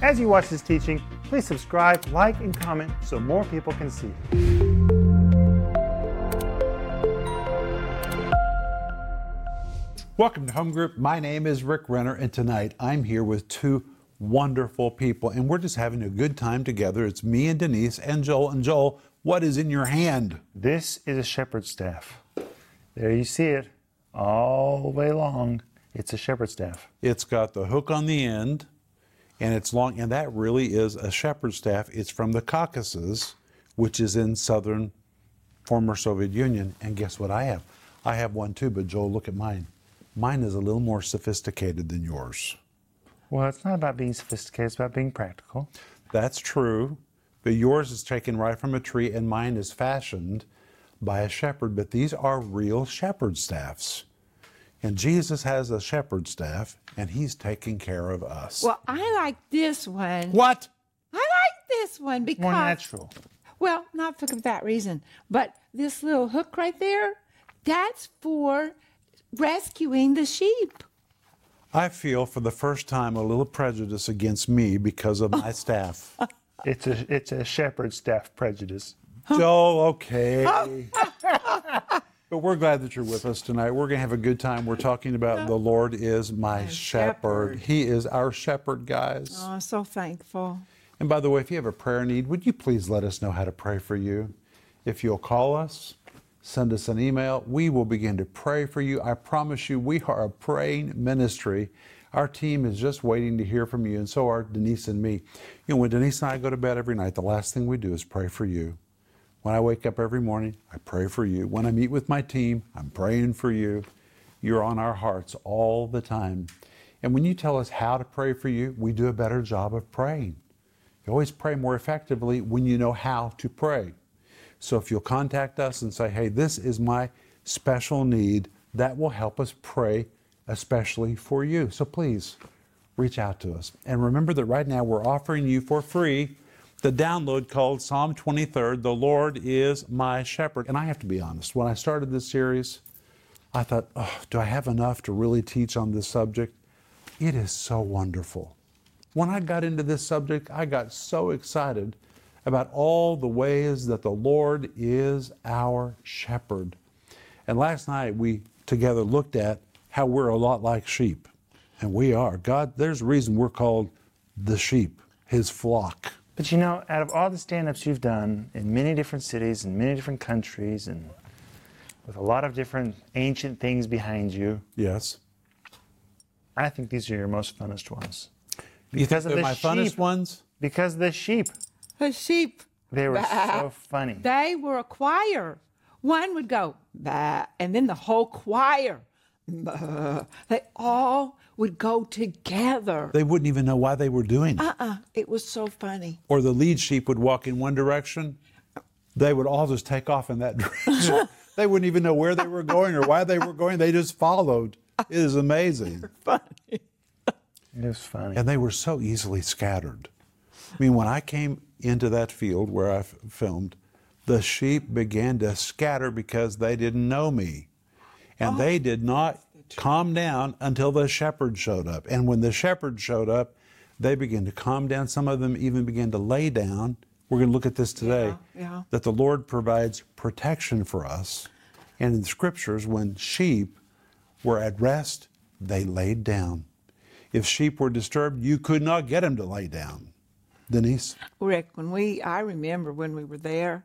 As you watch this teaching, please subscribe, like, and comment so more people can see. Welcome to Home Group. My name is Rick Renner, and tonight I'm here with two wonderful people, and we're just having a good time together. It's me and Denise and Joel. And Joel, what is in your hand? This is a shepherd's staff. There you see it, all the way long. It's a shepherd's staff. It's got the hook on the end, and it's long, and that really is a shepherd's staff. It's from the Caucasus, which is in southern former Soviet Union. And guess what I have? I have one too, but Joel, look at mine. Mine is a little more sophisticated than yours. Well, it's not about being sophisticated, it's about being practical. That's true, but yours is taken right from a tree, and mine is fashioned by a shepherd. But these are real shepherd staffs. And Jesus has a shepherd staff, and he's taking care of us. Well, I like this one. What? I like this one because More natural. Well, not for that reason, but this little hook right there, that's for rescuing the sheep. I feel for the first time a little prejudice against me because of my staff. It's a it's a shepherd's staff prejudice. Joel, okay. but we're glad that you're with us tonight. We're going to have a good time. We're talking about the Lord is my shepherd. shepherd. He is our shepherd, guys. Oh, I'm so thankful. And by the way, if you have a prayer need, would you please let us know how to pray for you? If you'll call us, send us an email, we will begin to pray for you. I promise you, we are a praying ministry. Our team is just waiting to hear from you, and so are Denise and me. You know, when Denise and I go to bed every night, the last thing we do is pray for you. When I wake up every morning, I pray for you. When I meet with my team, I'm praying for you. You're on our hearts all the time. And when you tell us how to pray for you, we do a better job of praying. You always pray more effectively when you know how to pray. So if you'll contact us and say, hey, this is my special need, that will help us pray especially for you. So please reach out to us. And remember that right now we're offering you for free the download called Psalm 23rd, The Lord is My Shepherd. And I have to be honest, when I started this series, I thought, oh, do I have enough to really teach on this subject? It is so wonderful. When I got into this subject, I got so excited about all the ways that the Lord is our shepherd. And last night we together looked at how we're a lot like sheep. And we are. God, there's a reason we're called the sheep, his flock. But you know, out of all the stand-ups you've done in many different cities and many different countries and with a lot of different ancient things behind you, Yes. I think these are your most funnest ones. Because of they're the my funnest sheep. ones? Because the sheep, The sheep, they were Bah. so funny. they were a choir. One would go, bah, and then the whole choir, bah. they all would go together. They wouldn't even know why they were doing it. Uh-uh, it was so funny. Or the lead sheep would walk in one direction, they would all just take off in that direction. they wouldn't even know where they were going or why they were going. They just followed. It is amazing. It was funny. And they were so easily scattered. I mean, when I came into that field where I f- filmed, the sheep began to scatter because they didn't know me. And oh. they did not calm down until the shepherd showed up. And when the shepherd showed up, they began to calm down. Some of them even began to lay down. We're going to look at this today. Yeah, yeah. That the Lord provides protection for us. And in the scriptures, when sheep were at rest, they laid down. If sheep were disturbed, you could not get them to lay down. Denise? Rick, when we, I remember when we were there,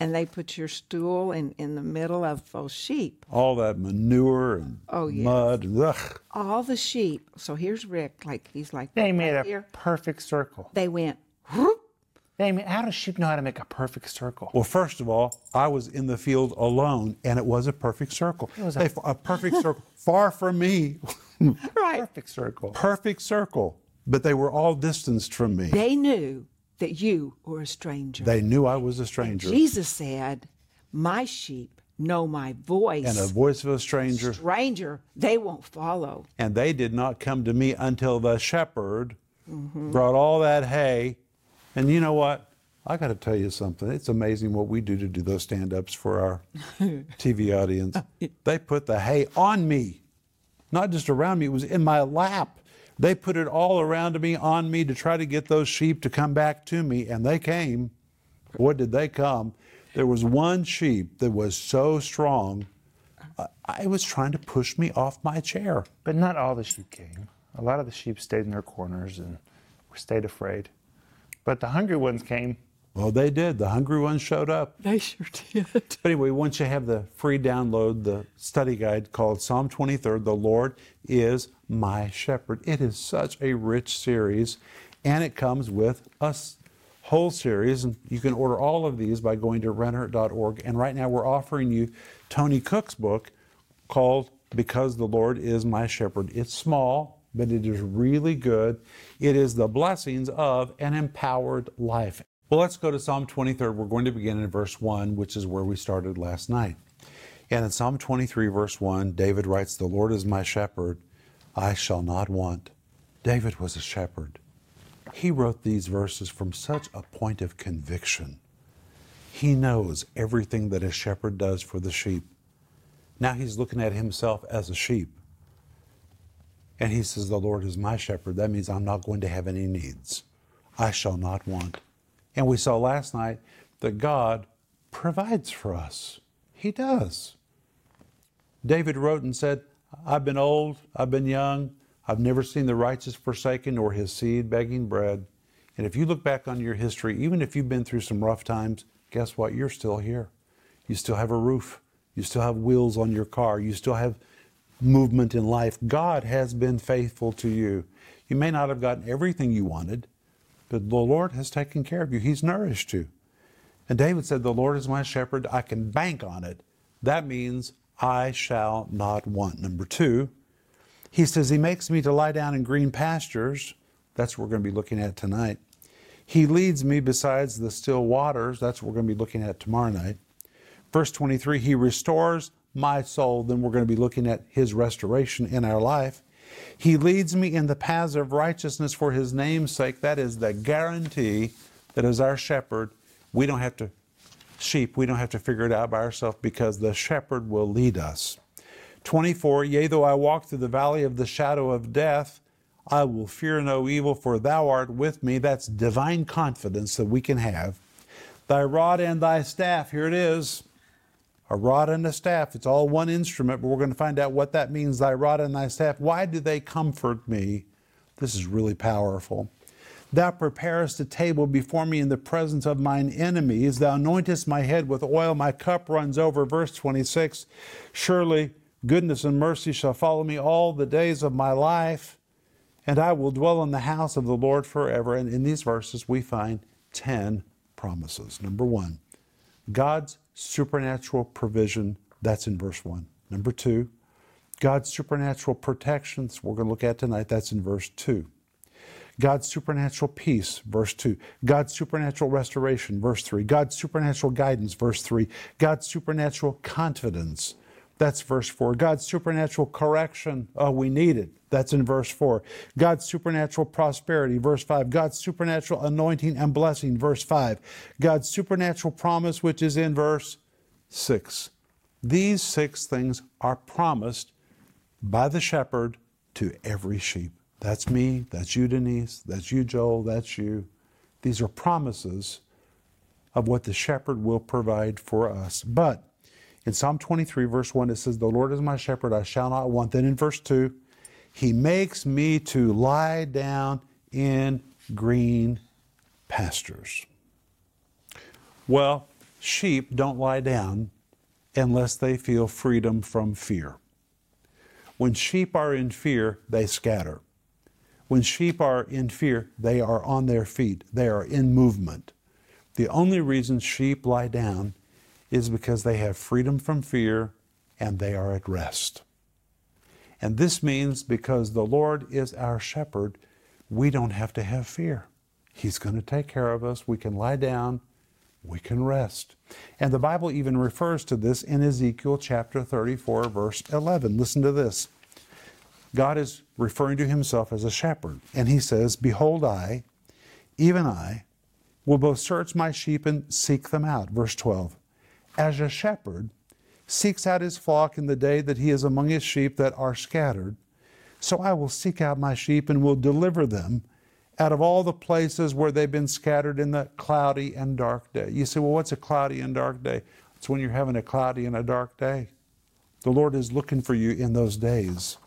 and they put your stool in, in the middle of those sheep. all that manure and Oh, yes. mud. Ugh. All the sheep. So here's Rick, like he's like They made right a here. perfect circle. They went. whoop. They made, how does sheep know how to make a perfect circle? Well, first of all, I was in the field alone, and it was a perfect circle. It was a, a perfect circle, far from me. Right. Perfect circle. perfect circle, but they were all distanced from me. They knew that you were a stranger. They knew I was a stranger, Jesus said, "My sheep know my voice. and a voice of a stranger, stranger, they won't follow." and they did not come to me until the shepherd Mm-hmm. brought all that hay. And you know what? I got to tell you something. It's amazing what we do to do those stand ups for our TV audience. They put the hay on me, not just around me, it was in my lap. They put it all around me, on me, to try to get those sheep to come back to me, and they came. What did they come? There was one sheep that was so strong, uh, I was trying to push me off my chair. But not all the sheep came. A lot of the sheep stayed in their corners and stayed afraid. But the hungry ones came. Well, they did. The hungry ones showed up. They sure did. But anyway, once you have the free download, the study guide called Psalm 23, The Lord is My Shepherd. It is such a rich series, and it comes with a whole series. And you can order all of these by going to renner.org. And right now we're offering you Tony Cooke's book called Because the Lord is My Shepherd. It's small, but it is really good. It is the blessings of an empowered life. Well, let's go to Psalm 23. We're going to begin in verse 1, which is where we started last night. And in Psalm 23, verse 1, David writes, The Lord is my shepherd, I shall not want. David was a shepherd. He wrote these verses from such a point of conviction. He knows everything that a shepherd does for the sheep. Now he's looking at himself as a sheep. And he says, The Lord is my shepherd. That means I'm not going to have any needs. I shall not want. And we saw last night that God provides for us. He does. David wrote and said, I've been old, I've been young, I've never seen the righteous forsaken or his seed begging bread. And if you look back on your history, even if you've been through some rough times, guess what? You're still here. You still have a roof. You still have wheels on your car. You still have movement in life. God has been faithful to you. You may not have gotten everything you wanted, but the Lord has taken care of you. He's nourished you. And David said, The Lord is my shepherd. I can bank on it. That means I shall not want. Number two, he says, He makes me to lie down in green pastures. That's what we're going to be looking at tonight. He leads me besides the still waters. That's what we're going to be looking at tomorrow night. Verse 23, He restores my soul. Then we're going to be looking at His restoration in our life. He leads me in the paths of righteousness for his name's sake. That is the guarantee that as our shepherd, we don't have to, sheep, we don't have to figure it out by ourselves because the shepherd will lead us. 24, yea, though I walk through the valley of the shadow of death, I will fear no evil, for thou art with me. That's divine confidence that we can have. Thy rod and thy staff, here it is a rod and a staff. It's all one instrument, but we're going to find out what that means. Thy rod and thy staff. Why do they comfort me? This is really powerful. Thou preparest a table before me in the presence of mine enemies. Thou anointest my head with oil, my cup runs over. Verse 26 Surely goodness and mercy shall follow me all the days of my life, and I will dwell in the house of the Lord forever. And in these verses, we find 10 promises. Number one, God's supernatural provision. That's in verse 1. Number 2, God's supernatural protections, we're going to look at tonight. That's in verse 2. God's supernatural peace, verse 2. God's supernatural restoration, verse 3. God's supernatural guidance, verse 3. God's supernatural confidence, that's verse 4. God's supernatural correction, oh, we need it. That's in verse 4. God's supernatural prosperity, verse 5. God's supernatural anointing and blessing, verse 5. God's supernatural promise, which is in verse 6. These six things are promised by the shepherd to every sheep. That's me, that's you, Denise, that's you, Joel, that's you. These are promises of what the shepherd will provide for us. But in Psalm 23, verse 1, it says, The Lord is my shepherd, I shall not want. Then in verse 2, He makes me to lie down in green pastures. Well, sheep don't lie down unless they feel freedom from fear. When sheep are in fear, they scatter. When sheep are in fear, they are on their feet, they are in movement. The only reason sheep lie down is because they have freedom from fear and they are at rest. And this means because the Lord is our shepherd, we don't have to have fear. He's going to take care of us. We can lie down, we can rest. And the Bible even refers to this in Ezekiel chapter 34, verse 11. Listen to this. God is referring to himself as a shepherd, and he says, Behold, I, even I, will both search my sheep and seek them out. Verse 12 as a shepherd seeks out his flock in the day that he is among his sheep that are scattered, So I will seek out my sheep and will deliver them out of all the places where they've been scattered in the cloudy and dark day. You say, well, what's a cloudy and dark day? It's when you're having a cloudy and a dark day. The Lord is looking for you in those days.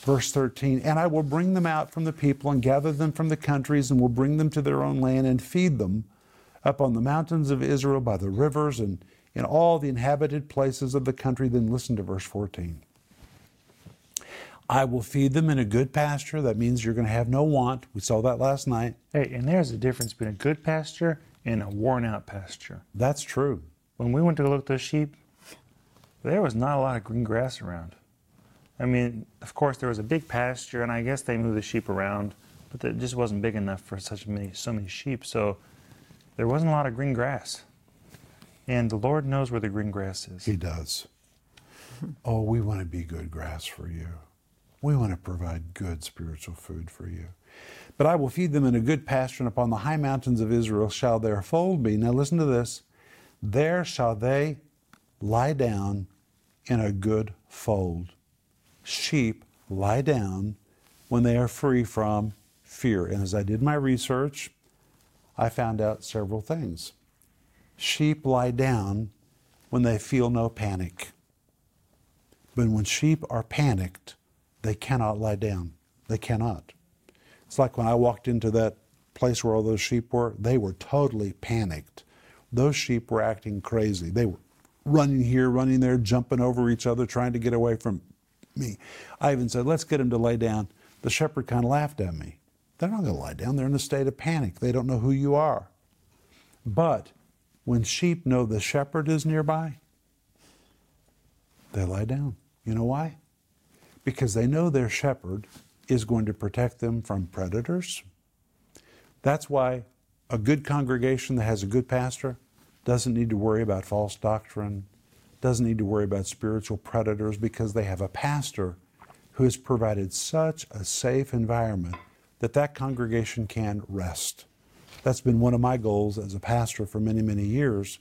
Verse 13, and I will bring them out from the people and gather them from the countries and will bring them to their own land and feed them up on the mountains of Israel by the rivers and in all the inhabited places of the country. Then listen to verse 14. I will feed them in a good pasture. That means you're going to have no want. We saw that last night. Hey, and there's a difference between a good pasture and a worn out pasture. That's true. When we went to look at those sheep, there was not a lot of green grass around. I mean, of course, there was a big pasture, and I guess they moved the sheep around, but it just wasn't big enough for such many so many sheep. So there wasn't a lot of green grass. And the Lord knows where the green grass is. He does. Oh, we want to be good grass for you. We want to provide good spiritual food for you. But I will feed them in a good pasture, and upon the high mountains of Israel shall their fold be. Now listen to this. There shall they lie down in a good fold. Sheep lie down when they are free from fear. And as I did my research, I found out several things. Sheep lie down when they feel no panic. But when sheep are panicked, they cannot lie down. They cannot. It's like when I walked into that place where all those sheep were, they were totally panicked. Those sheep were acting crazy. They were running here, running there, jumping over each other, trying to get away from me. I even said, let's get them to lay down. The shepherd kind of laughed at me. They're not going to lie down. They're in a state of panic. They don't know who you are. But when sheep know the shepherd is nearby, they lie down. You know why? because they know their shepherd is going to protect them from predators. That's why a good congregation that has a good pastor doesn't need to worry about false doctrine, doesn't need to worry about spiritual predators because they have a pastor who has provided such a safe environment that that congregation can rest. That's been one of my goals as a pastor for many, many years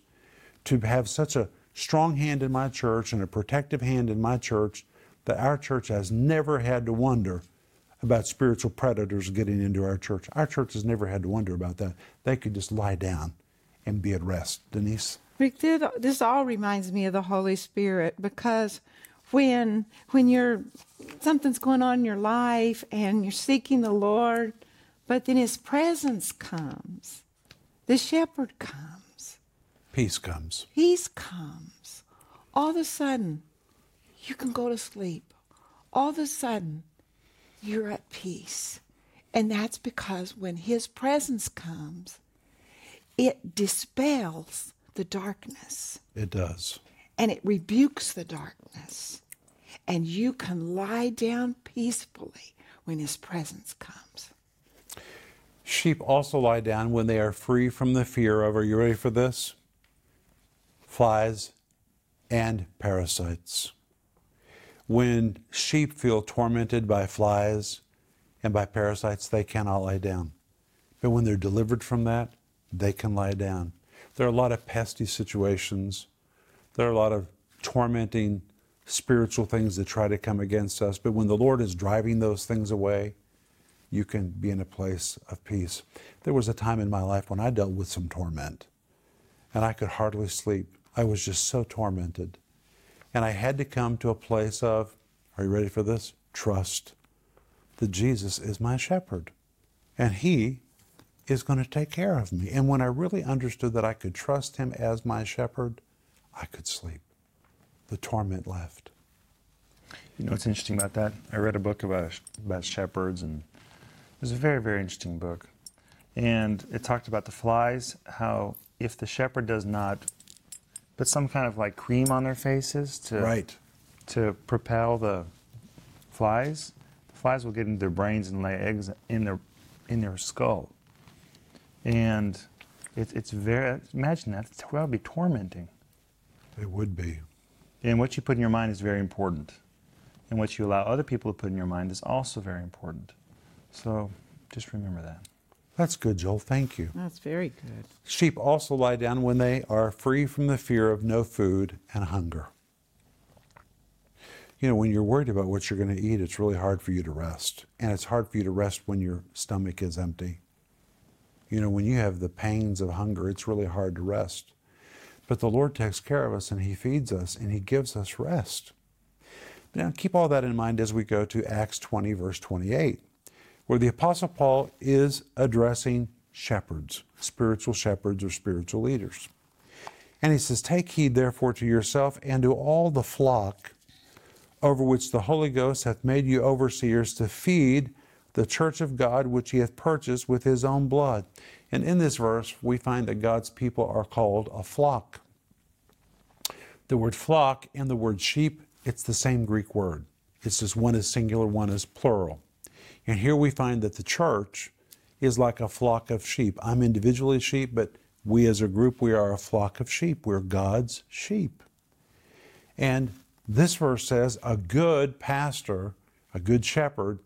to have such a strong hand in my church and a protective hand in my church that our church has never had to wonder about spiritual predators getting into our church. Our church has never had to wonder about that. They could just lie down and be at rest. Denise? Rick, this all reminds me of the Holy Spirit because when when you're something's going on in your life and you're seeking the Lord, but then His presence comes, the Shepherd comes, peace comes, peace comes. All of a sudden, you can go to sleep. All of a sudden, you're at peace. And that's because when His presence comes, it dispels the darkness. It does. And it rebukes the darkness. And you can lie down peacefully when His presence comes. Sheep also lie down when they are free from the fear of, are you ready for this? Flies and parasites when sheep feel tormented by flies and by parasites, they cannot lie down. But when they're delivered from that, they can lie down. There are a lot of pesty situations. There are a lot of tormenting spiritual things that try to come against us. But when the Lord is driving those things away, you can be in a place of peace. There was a time in my life when I dealt with some torment, and I could hardly sleep. I was just so tormented. And I had to come to a place of, are you ready for this? Trust that Jesus is my shepherd. And he is going to take care of me. And when I really understood that I could trust him as my shepherd, I could sleep. The torment left. You know what's interesting about that? I read a book about about shepherds, and it was a very, very interesting book. And it talked about the flies, how if the shepherd does not put some kind of like cream on their faces to right. to propel the flies. The flies will get into their brains and lay eggs in their in their skull. And it's it's very imagine that that would be tormenting. It would be. And what you put in your mind is very important. And what you allow other people to put in your mind is also very important. So just remember that. That's good, Joel. Thank you. That's very good. Sheep also lie down when they are free from the fear of no food and hunger. You know, when you're worried about what you're going to eat, it's really hard for you to rest. And it's hard for you to rest when your stomach is empty. You know, when you have the pains of hunger, it's really hard to rest. But the Lord takes care of us and He feeds us and He gives us rest. Now, keep all that in mind as we go to Acts 20, verse 28, where the Apostle Paul is addressing shepherds, spiritual shepherds or spiritual leaders. And he says, Take heed therefore to yourself and to all the flock over which the Holy Ghost hath made you overseers to feed the church of God which he hath purchased with his own blood. And in this verse, we find that God's people are called a flock. The word flock and the word sheep, it's the same Greek word. It's just one is singular, one is plural. And here we find that the church is like a flock of sheep. I'm individually sheep, but we as a group, we are a flock of sheep. We're God's sheep. And this verse says a good pastor, a good shepherd,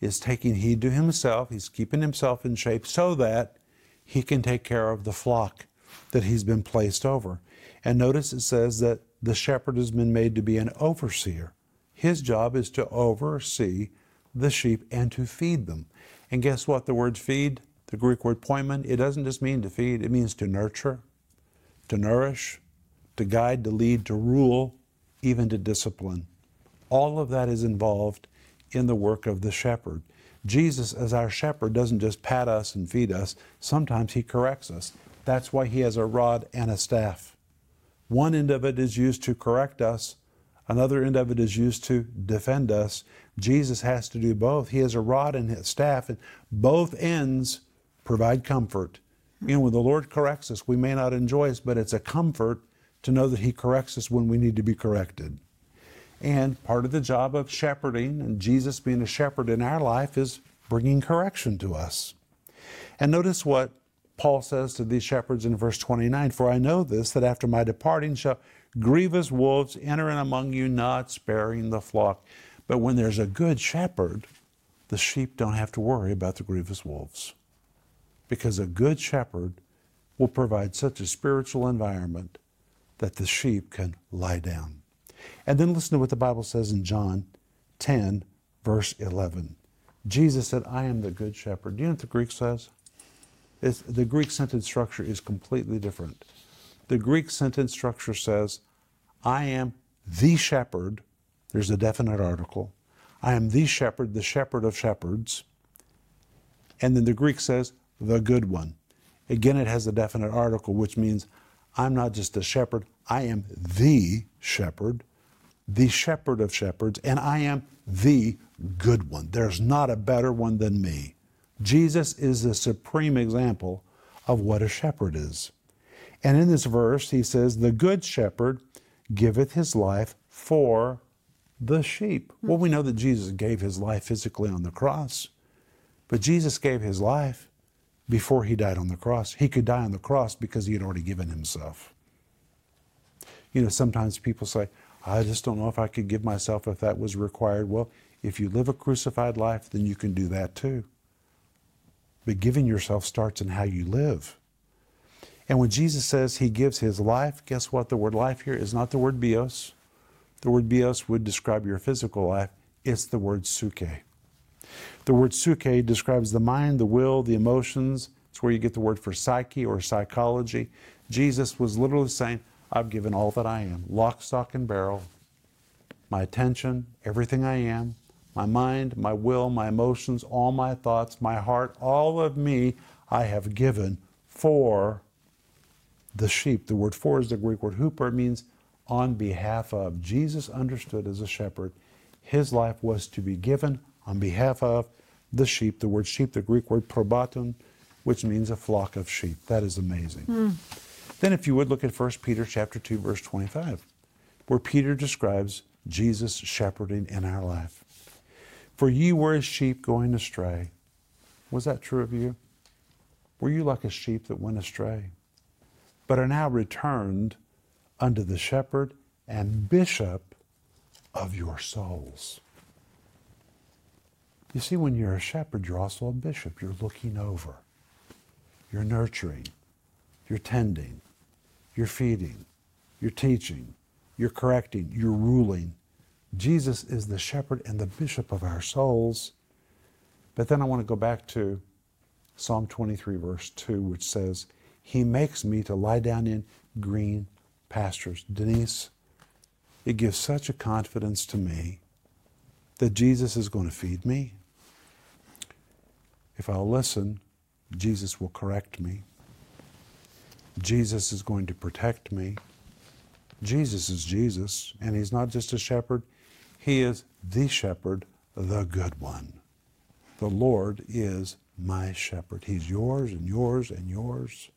is taking heed to himself. He's keeping himself in shape so that he can take care of the flock that he's been placed over. And notice it says that the shepherd has been made to be an overseer. His job is to oversee the sheep and to feed them. And guess what? The word feed, the Greek word poimen, it doesn't just mean to feed, it means to nurture, to nourish, to guide, to lead, to rule, even to discipline. All of that is involved in the work of the shepherd. Jesus, as our shepherd, doesn't just pat us and feed us, sometimes he corrects us. That's why he has a rod and a staff. One end of it is used to correct us, another end of it is used to defend us. Jesus has to do both. He has a rod and a staff, and both ends provide comfort. You know, when the Lord corrects us, we may not enjoy it, but it's a comfort to know that He corrects us when we need to be corrected. And part of the job of shepherding and Jesus being a shepherd in our life is bringing correction to us. And notice what Paul says to these shepherds in verse 29 For I know this, that after my departing shall grievous wolves enter in among you, not sparing the flock. But when there's a good shepherd, the sheep don't have to worry about the grievous wolves. Because a good shepherd will provide such a spiritual environment that the sheep can lie down. And then listen to what the Bible says in John 10, verse 11. Jesus said, I am the good shepherd. Do you know what the Greek says? It's, the Greek sentence structure is completely different. The Greek sentence structure says, I am the shepherd. There's a definite article. I am the shepherd, the shepherd of shepherds. And then the Greek says, the good one. Again, it has a definite article, which means I'm not just a shepherd, I am the shepherd the shepherd of shepherds, and I am the good one. There's not a better one than me. Jesus is the supreme example of what a shepherd is. And in this verse, he says, The good shepherd giveth his life for the sheep. Well, we know that Jesus gave his life physically on the cross, but Jesus gave his life before he died on the cross. He could die on the cross because he had already given himself. You know, sometimes people say, I just don't know if I could give myself if that was required. Well, if you live a crucified life, then you can do that too. But giving yourself starts in how you live. And when Jesus says he gives his life, guess what? The word life here is not the word bios. The word bios would describe your physical life, it's the word psuche. The word psuche describes the mind, the will, the emotions. It's where you get the word for psyche or psychology. Jesus was literally saying, I've given all that I am, lock, stock, and barrel, my attention, everything I am, my mind, my will, my emotions, all my thoughts, my heart, all of me, I have given for the sheep. The word for is the Greek word huper. Means on behalf of. Jesus understood as a shepherd, his life was to be given on behalf of the sheep. The word sheep, the Greek word probaton, which means a flock of sheep. That is amazing. Mm. Then if you would look at 1 Peter chapter 2 verse 25, where Peter describes Jesus shepherding in our life. For ye were as sheep going astray. Was that true of you? Were you like a sheep that went astray? But are now returned unto the shepherd and bishop of your souls. You see, when you're a shepherd, you're also a bishop. You're looking over, you're nurturing, you're tending, you're feeding, you're teaching, you're correcting, you're ruling, Jesus is the shepherd and the bishop of our souls. But then I want to go back to Psalm 23, verse 2, which says, He makes me to lie down in green pastures. Denise, it gives such a confidence to me that Jesus is going to feed me. If I'll listen, Jesus will correct me. Jesus is going to protect me. Jesus is Jesus, and He's not just a shepherd, He is the shepherd, the good one. The Lord is my shepherd. He's yours and yours and yours.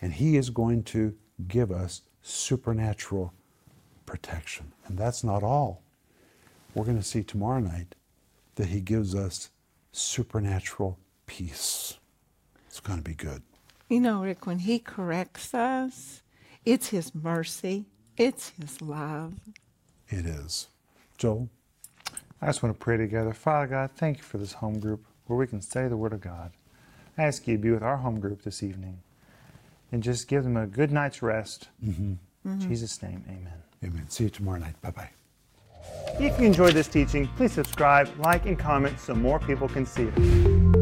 And He is going to give us supernatural protection. And that's not all. We're going to see tomorrow night that He gives us supernatural peace. It's going to be good. You know, Rick, when He corrects us, it's His mercy, it's His love. It is. Joel? I just want to pray together. Father God, thank you for this home group where we can study the Word of God. I ask you to be with our home group this evening and just give them a good night's rest. Mm-hmm. Mm-hmm. In Jesus' name, amen. Amen. See you tomorrow night. Bye bye. If you enjoyed this teaching, please subscribe, like, and comment so more people can see it.